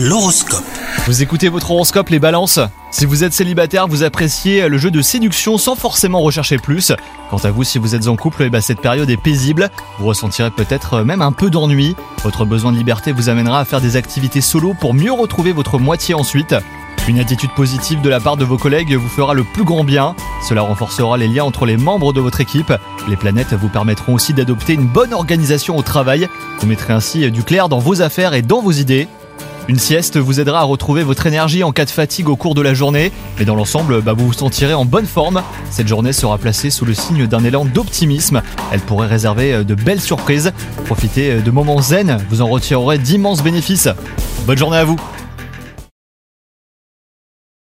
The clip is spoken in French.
L'horoscope. Vous écoutez votre horoscope les balances Si vous êtes célibataire, vous appréciez le jeu de séduction sans forcément rechercher plus. Quant à vous, si vous êtes en couple, eh ben, cette période est paisible. Vous ressentirez peut-être même un peu d'ennui. Votre besoin de liberté vous amènera à faire des activités solo pour mieux retrouver votre moitié ensuite. Une attitude positive de la part de vos collègues vous fera le plus grand bien. Cela renforcera les liens entre les membres de votre équipe. Les planètes vous permettront aussi d'adopter une bonne organisation au travail. Vous mettrez ainsi du clair dans vos affaires et dans vos idées. Une sieste vous aidera à retrouver votre énergie en cas de fatigue au cours de la journée, mais dans l'ensemble, bah, vous vous sentirez en bonne forme. Cette journée sera placée sous le signe d'un élan d'optimisme. Elle pourrait réserver euh, de belles surprises. Profitez euh, de moments zen, vous en retirerez d'immenses bénéfices. Bonne journée à vous